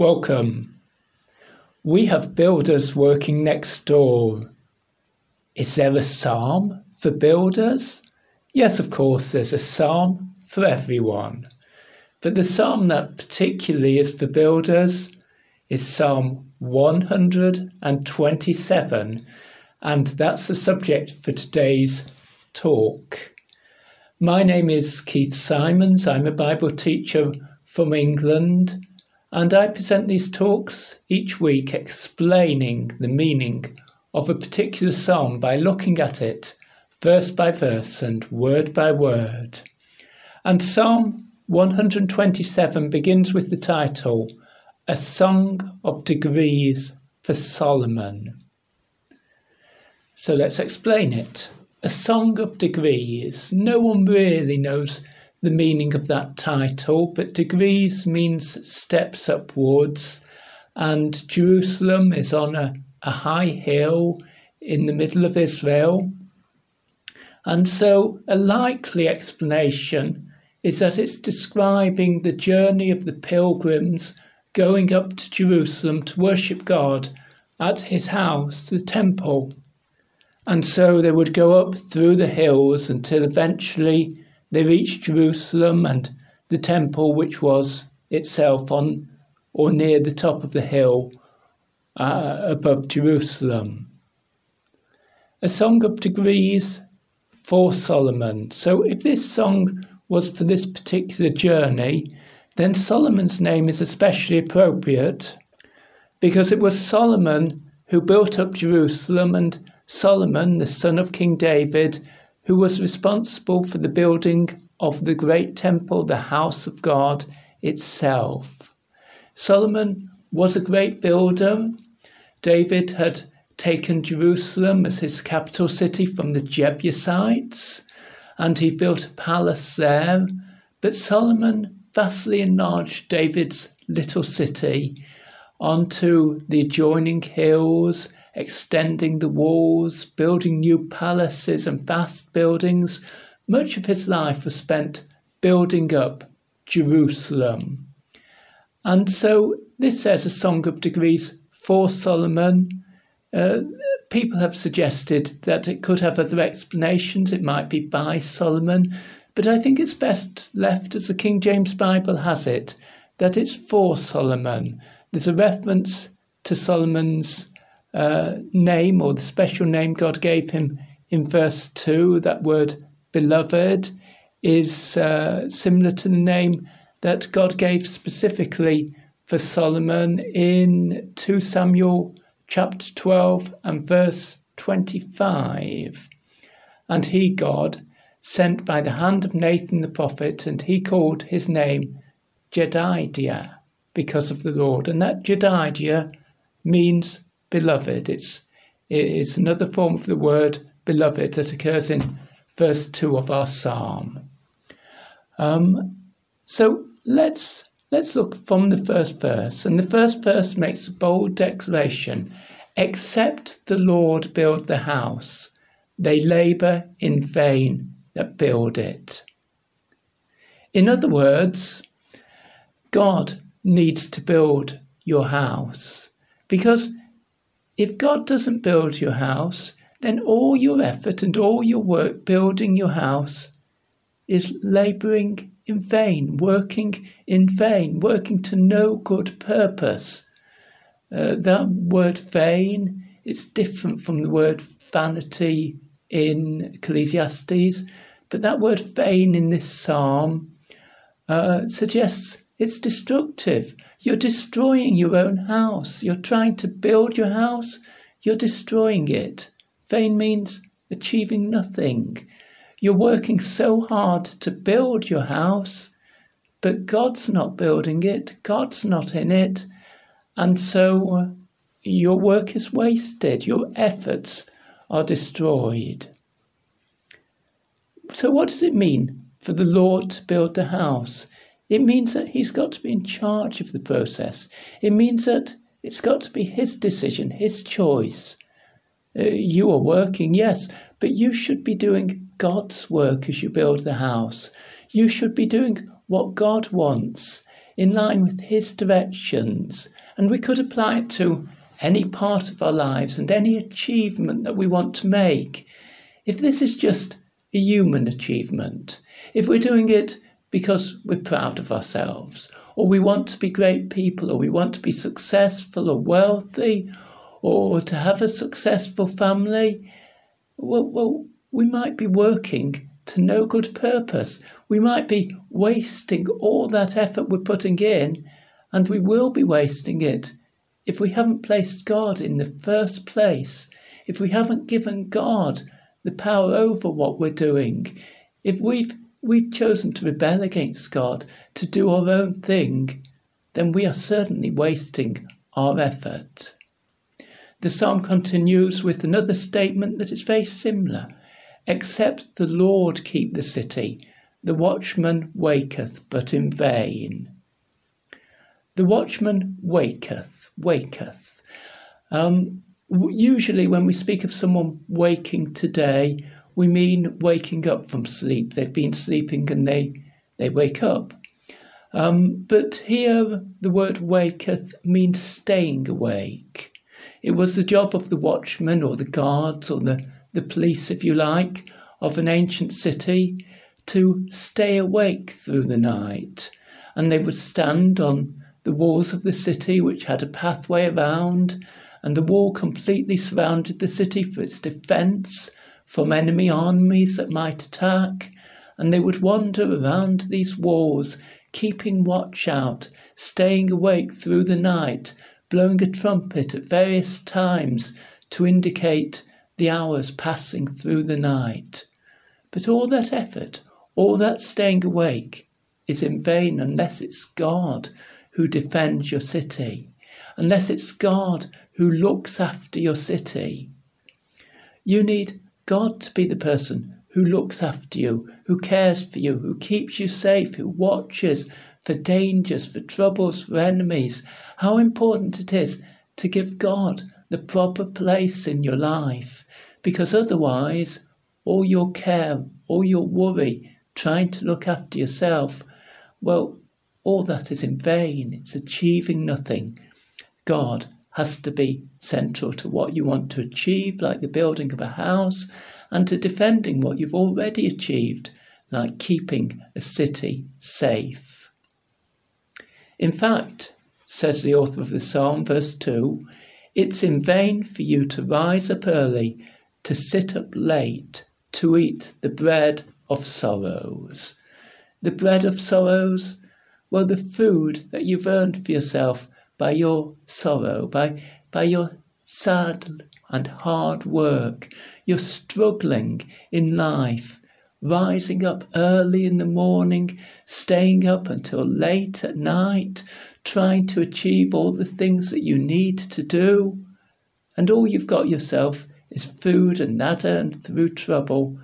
Welcome. We have builders working next door. Is there a psalm for builders? Yes, of course, there's a psalm for everyone. But the psalm that particularly is for builders is Psalm 127, and that's the subject for today's talk. My name is Keith Simons. I'm a Bible teacher from England, and I present these talks each week explaining the meaning of a particular psalm by looking at it verse by verse and word by word. And Psalm 127 begins with the title A Song of Degrees for Solomon. So let's explain it. A Song of Degrees. No one really knows the meaning of that title, but degrees means steps upwards, and Jerusalem is on a, a high hill in the middle of Israel. And so, a likely explanation is that it's describing the journey of the pilgrims going up to Jerusalem to worship God at his house, the temple. And so they would go up through the hills until eventually they reached Jerusalem and the temple, which was itself on or near the top of the hill uh, above Jerusalem. A song of degrees for Solomon. So if this song was for this particular journey, then Solomon's name is especially appropriate because it was Solomon who built up Jerusalem and Solomon, the son of King David, who was responsible for the building of the great temple, the house of God itself. Solomon was a great builder. David had taken Jerusalem as his capital city from the Jebusites and he built a palace there. But Solomon vastly enlarged David's little city onto the adjoining hills, extending the walls, building new palaces and vast buildings. Much of his life was spent building up Jerusalem. And so this says a song of degrees for Solomon. Uh, people have suggested that it could have other explanations. It might be by Solomon, but I think it's best left as the King James Bible has it that it's for Solomon. There's a reference to Solomon's uh, name or the special name God gave him in verse 2. That word beloved is uh, similar to the name that God gave specifically for Solomon in 2 Samuel chapter 12 and verse 25. And he, God, sent by the hand of Nathan the prophet, and he called his name Jedidiah because of the Lord. And that Jedidiah means beloved. It's, it's another form of the word beloved that occurs in verse 2 of our psalm. Um, so let's Let's look from the first verse. And the first verse makes a bold declaration Except the Lord build the house, they labour in vain that build it. In other words, God needs to build your house. Because if God doesn't build your house, then all your effort and all your work building your house is labouring in vain, working in vain, working to no good purpose. Uh, that word vain is different from the word vanity in Ecclesiastes, but that word vain in this psalm uh, suggests it's destructive. You're destroying your own house. You're trying to build your house, you're destroying it. Vain means achieving nothing. You're working so hard to build your house, but God's not building it, God's not in it, and so your work is wasted, your efforts are destroyed. So, what does it mean for the Lord to build the house? It means that He's got to be in charge of the process. It means that it's got to be His decision, His choice. Uh, you are working, yes, but you should be doing God's work as you build the house. You should be doing what God wants. in line with His directions. And we could apply it to any part of our lives and any achievement that we want to make. If this is just a human achievement, if we're doing it because we're proud of ourselves, or we want to be great people, or we want to be successful or wealthy, or to have a successful family, well, well we might be working to no good purpose. We might be wasting all that effort we're putting in, and we will be wasting it if we haven't placed God in the first place, if we haven't given God the power over what we're doing, if we've we've chosen to rebel against God, to do our own thing, then we are certainly wasting our effort. The psalm continues with another statement that is very similar. Except the Lord keep the city, the watchman waketh, but in vain. The watchman waketh, waketh. Um, usually, when we speak of someone waking today, we mean waking up from sleep. They've been sleeping and they, they wake up. Um, but here, the word waketh means staying awake. It was the job of the watchman or the guards or the the police, if you like, of an ancient city to stay awake through the night. And they would stand on the walls of the city, which had a pathway around, and the wall completely surrounded the city for its defence from enemy armies that might attack. And they would wander around these walls, keeping watch out, staying awake through the night, blowing a trumpet at various times to indicate the hours passing through the night. But all that effort, all that staying awake, is in vain unless it's God who defends your city, unless it's God who looks after your city. You need God to be the person who looks after you, who cares for you, who keeps you safe, who watches for dangers, for troubles, for enemies. How important it is to give God the proper place in your life because otherwise, all your care, all your worry, trying to look after yourself, well, all that is in vain. It's achieving nothing. God has to be central to what you want to achieve, like the building of a house, and to defending what you've already achieved, like keeping a city safe. In fact, says the author of the psalm, verse 2, it's in vain for you to rise up early to sit up late to eat the bread of sorrows. The bread of sorrows? Well, the food that you've earned for yourself by your sorrow, by, by your sad and hard work. You're struggling in life, rising up early in the morning, staying up until late at night, trying to achieve all the things that you need to do. And all you've got yourself is food and nada and through trouble.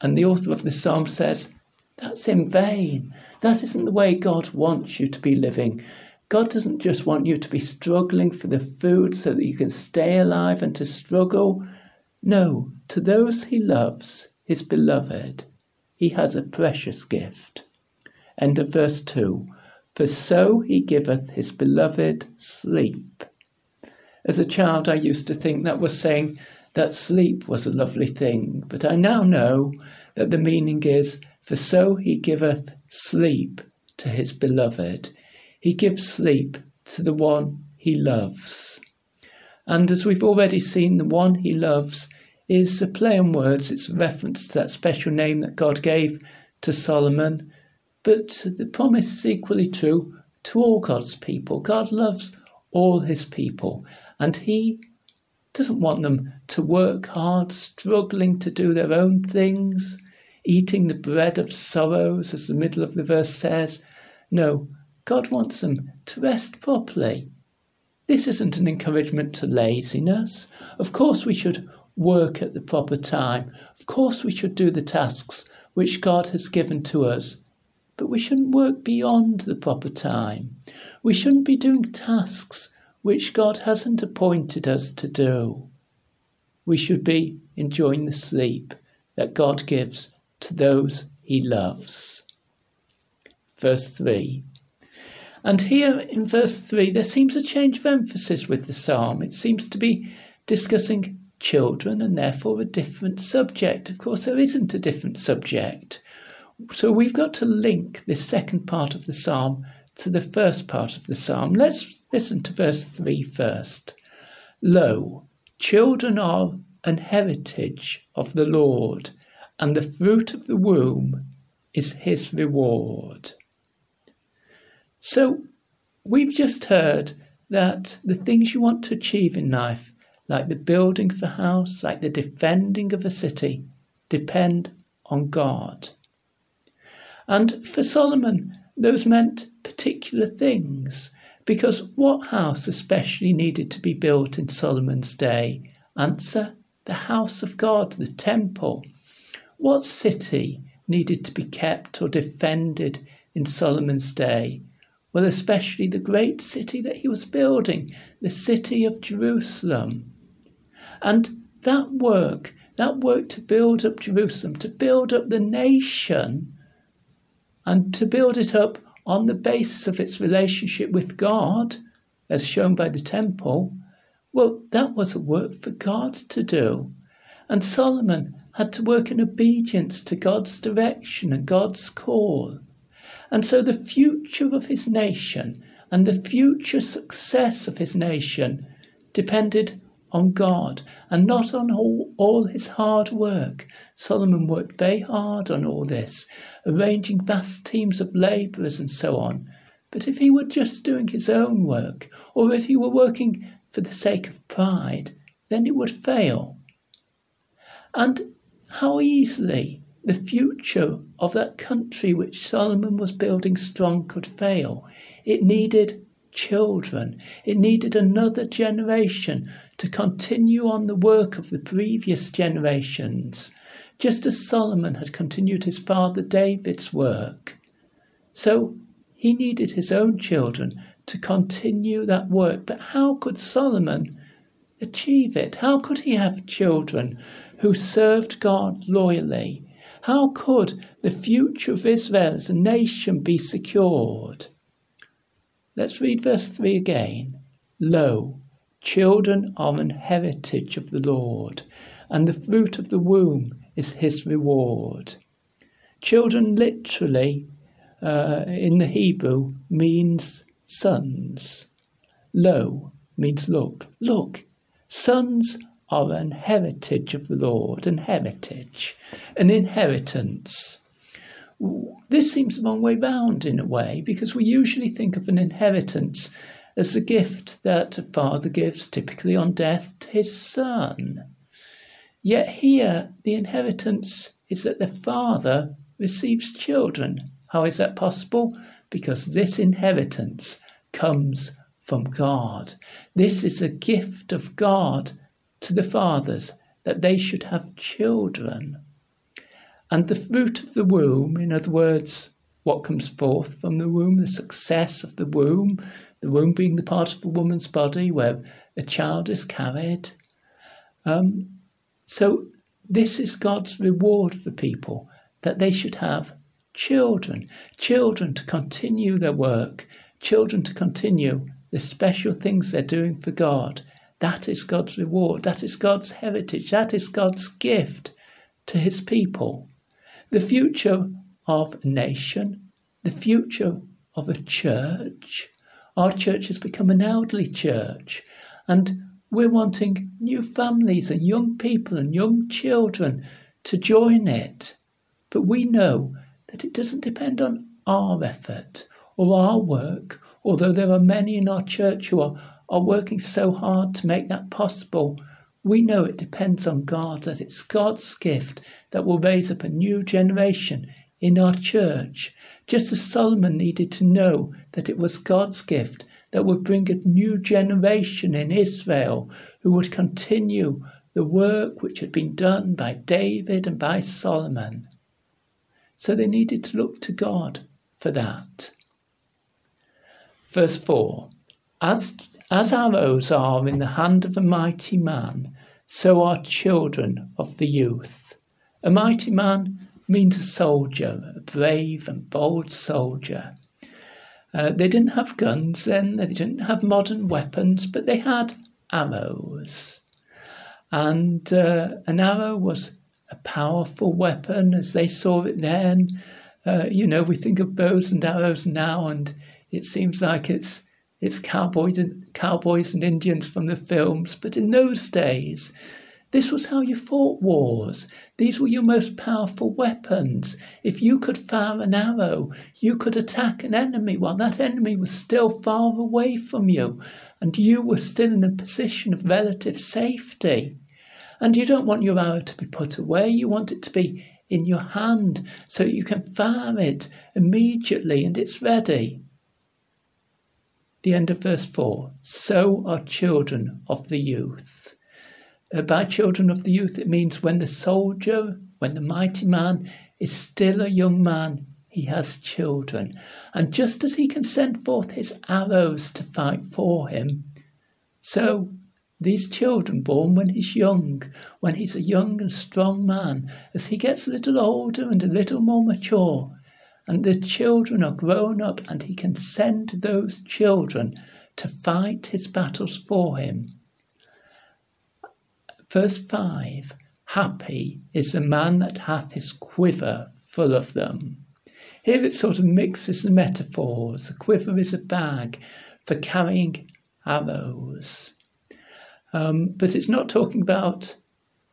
And the author of the psalm says, that's in vain. That isn't the way God wants you to be living. God doesn't just want you to be struggling for the food so that you can stay alive and to struggle. No, to those he loves, his beloved, he has a precious gift. End of verse 2 For so he giveth his beloved sleep. As a child, I used to think that was saying that sleep was a lovely thing, but I now know that the meaning is, For so he giveth sleep to his beloved. He gives sleep to the one he loves. And as we've already seen, the one he loves is a play on words. It's a reference to that special name that God gave to Solomon. But the promise is equally true to all God's people. God loves all his people, and he doesn't want them to work hard, struggling to do their own things, eating the bread of sorrows, as the middle of the verse says. No, God wants them to rest properly. This isn't an encouragement to laziness. Of course, we should work at the proper time. Of course, we should do the tasks which God has given to us. But we shouldn't work beyond the proper time. We shouldn't be doing tasks which God hasn't appointed us to do. We should be enjoying the sleep that God gives to those he loves. Verse 3 And here in verse 3, there seems a change of emphasis with the psalm. It seems to be discussing children and therefore a different subject. Of course, there isn't a different subject. So we've got to link this second part of the psalm to the first part of the psalm. Let's listen to verse 3 first. Lo, children are an heritage of the Lord, and the fruit of the womb is his reward. So we've just heard that the things you want to achieve in life, like the building of a house, like the defending of a city, depend on God. And for Solomon, those meant particular things, because what house especially needed to be built in Solomon's day? Answer the house of God, the temple. What city needed to be kept or defended in Solomon's day? Well, especially the great city that he was building, the city of Jerusalem. And that work, that work to build up Jerusalem, to build up the nation, and to build it up on the basis of its relationship with God, as shown by the temple, well, that was a work for God to do. And Solomon had to work in obedience to God's direction and God's call. And so the future of his nation and the future success of his nation depended on God and not on all, all, his hard work. Solomon worked very hard on all this, arranging vast teams of labourers and so on. But if he were just doing his own work, or if he were working for the sake of pride, then it would fail. And how easily the future of that country which Solomon was building strong could fail. It needed children. It needed another generation to continue on the work of the previous generations, just as Solomon had continued his father David's work. So he needed his own children to continue that work. But how could Solomon achieve it? How could he have children who served God loyally? How could the future of Israel as a nation be secured? Let's read verse 3 again. Lo, children are an heritage of the Lord, and the fruit of the womb is his reward. Children literally uh, in the Hebrew means sons. Lo means look. Look, sons are an heritage of the Lord, an heritage, an inheritance. This seems a long way round in a way because we usually think of an inheritance as a gift that a father gives, typically on death, to his son. Yet here, the inheritance is that the father receives children. How is that possible? Because this inheritance comes from God. This is a gift of God to the fathers that they should have children. And the fruit of the womb, in other words, what comes forth from the womb, the success of the womb, the womb being the part of a woman's body where a child is carried. Um, so, this is God's reward for people that they should have children, children to continue their work, children to continue the special things they're doing for God that is God's reward. That is God's heritage. That is God's gift to his people. The future of a nation, the future of a church. Our church has become an elderly church, and we're wanting new families and young people and young children to join it. But we know that it doesn't depend on our effort or our work, although there are many in our church who are are working so hard to make that possible, we know it depends on God, that it's God's gift that will raise up a new generation in our church, just as Solomon needed to know that it was God's gift that would bring a new generation in Israel who would continue the work which had been done by David and by Solomon. So they needed to look to God for that. Verse 4 As as arrows are in the hand of a mighty man, so are children of the youth. A mighty man means a soldier, a brave and bold soldier. Uh, they didn't have guns then, they didn't have modern weapons, but they had arrows. And uh, an arrow was a powerful weapon as they saw it then. Uh, you know, we think of bows and arrows now, and it seems like it's it's cowboys and cowboys and Indians from the films. But in those days, this was how you fought wars. These were your most powerful weapons. If you could fire an arrow, you could attack an enemy while that enemy was still far away from you, and you were still in a position of relative safety. And you don't want your arrow to be put away, you want it to be in your hand so you can fire it immediately and it's ready. The end of verse 4 So are children of the youth. By children of the youth, it means when the soldier, when the mighty man is still a young man, he has children. And just as he can send forth his arrows to fight for him, so these children born when he's young, when he's a young and strong man, as he gets a little older and a little more mature, and the children are grown up, and he can send those children to fight his battles for him. Verse 5 Happy is the man that hath his quiver full of them. Here it sort of mixes the metaphors. A quiver is a bag for carrying arrows. Um, but it's not talking about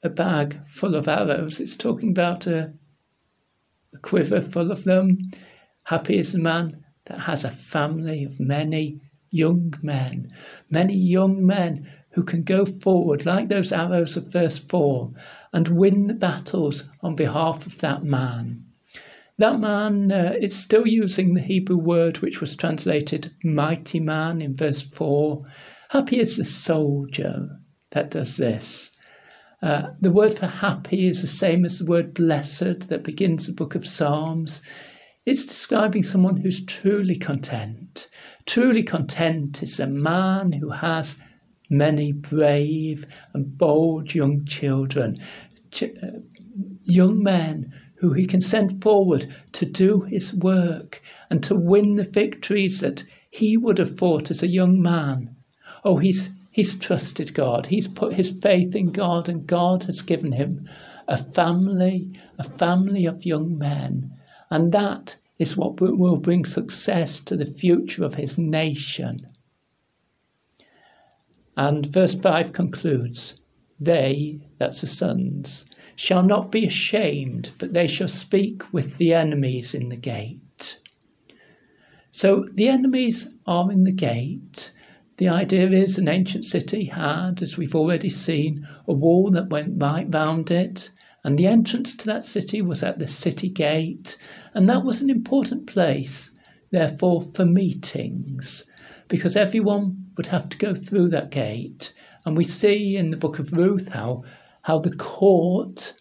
a bag full of arrows, it's talking about a, a quiver full of them. Happy is the man that has a family of many young men, many young men who can go forward like those arrows of verse 4 and win the battles on behalf of that man. That man uh, is still using the Hebrew word which was translated mighty man in verse 4. Happy is the soldier that does this. Uh, the word for happy is the same as the word blessed that begins the book of Psalms. It's describing someone who's truly content. Truly content is a man who has many brave and bold young children, ch- uh, young men who he can send forward to do his work and to win the victories that he would have fought as a young man. Oh, he's he's trusted God. He's put his faith in God, and God has given him a family, a family of young men, and that is what will bring success to the future of his nation. And verse 5 concludes They, that's the sons, shall not be ashamed, but they shall speak with the enemies in the gate. So the enemies are in the gate. The idea is an ancient city had, as we've already seen, a wall that went right round it, and the entrance to that city was at the city gate, and that was an important place, therefore, for meetings because everyone would have to go through that gate. And we see in the book of Ruth how, how the court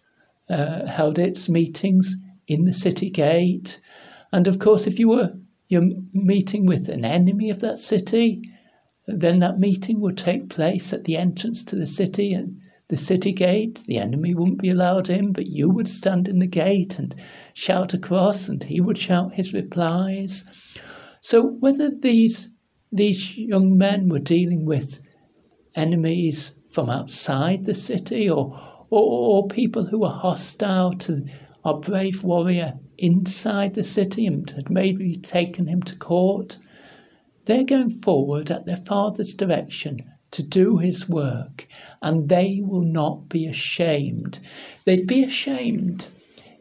uh, held its meetings in the city gate. And of course, if you were you're meeting with an enemy of that city, then that meeting would take place at the entrance to the city and the city gate. The enemy wouldn't be allowed in, but you would stand in the gate and shout across, and he would shout his replies. So, whether these these young men were dealing with enemies from outside the city or, or, or people who were hostile to our brave warrior inside the city and had maybe taken him to court. They're going forward at their father's direction to do his work, and they will not be ashamed. They'd be ashamed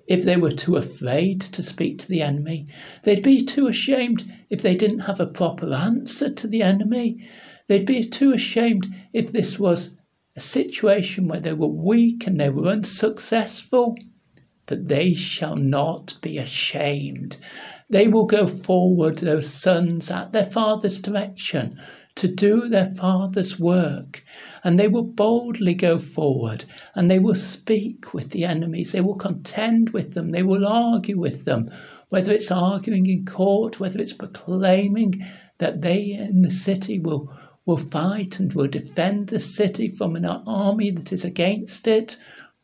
if they were too afraid to speak to the enemy. They'd be too ashamed if they didn't have a proper answer to the enemy. They'd be too ashamed if this was a situation where they were weak and they were unsuccessful. But they shall not be ashamed. They will go forward, those sons, at their father's direction to do their Father's work. And they will boldly go forward and they will speak with the enemies. They will contend with them. They will argue with them, whether it's arguing in court, whether it's proclaiming that they in the city will, will fight and will defend the city from an army that is against it.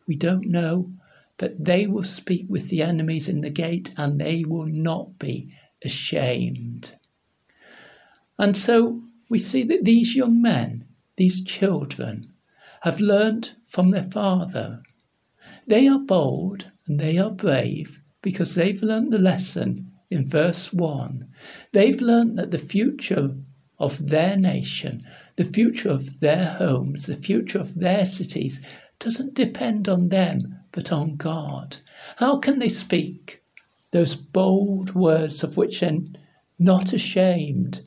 We don't know. But they will speak with the enemies in the gate and they will not be ashamed. And so we see that these young men, these children, have learnt from their father. They are bold and they are brave because they've learnt the lesson in verse 1. They've learnt that the future of their nation, the future of their homes, the future of their cities doesn't depend on them but on God. How can they speak those bold words of which they're not ashamed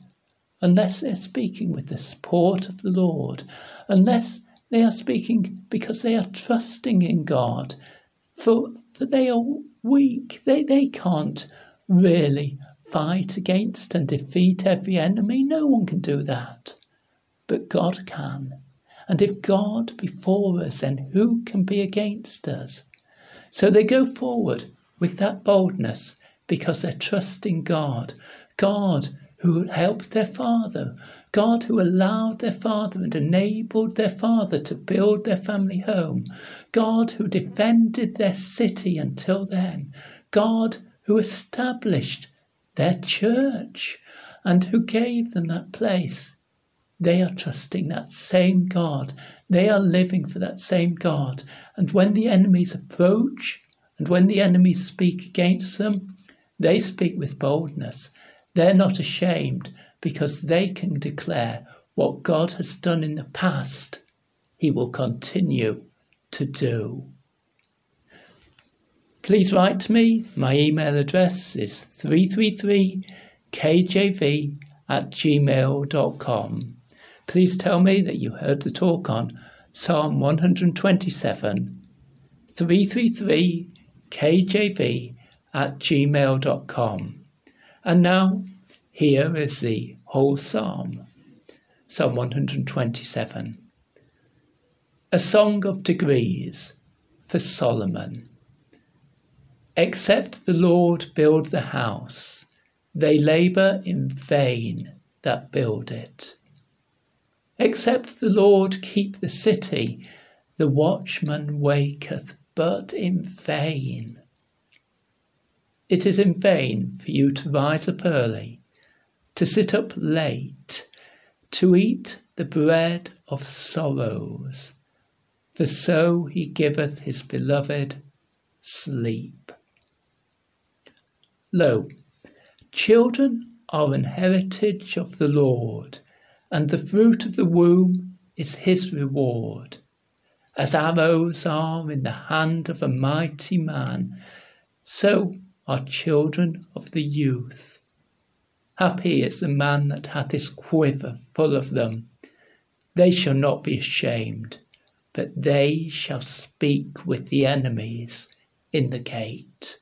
unless they're speaking with the support of the Lord, unless they are speaking because they are trusting in God, for, for they are weak. They, they can't really fight against and defeat every enemy. No one can do that. But God can. And if God be for us, then who can be against us? So they go forward with that boldness because they're trusting God. God who helped their father, God who allowed their father and enabled their father to build their family home, God who defended their city until then, God who established their church and who gave them that place. They are trusting that same God. They are living for that same God. And when the enemies approach and when the enemies speak against them, they speak with boldness they're not ashamed because they can declare what God has done in the past, He will continue to do. Please write to me. My email address is 333kjv at gmail.com. Please tell me that you heard the talk on Psalm 127 333kjv at gmail.com. And now, here is the whole psalm Psalm 127. A song of degrees for Solomon. Except the Lord build the house, they labour in vain that build it. Except the Lord keep the city, the watchman waketh but in vain. It is in vain for you to rise up early, to sit up late, to eat the bread of sorrows, for so he giveth his beloved sleep. Lo, children are an heritage of the Lord, and the fruit of the womb is his reward. As arrows are in the hand of a mighty man, so are children of the youth. Happy is the man that hath his quiver full of them. They shall not be ashamed, but they shall speak with the enemies in the gate.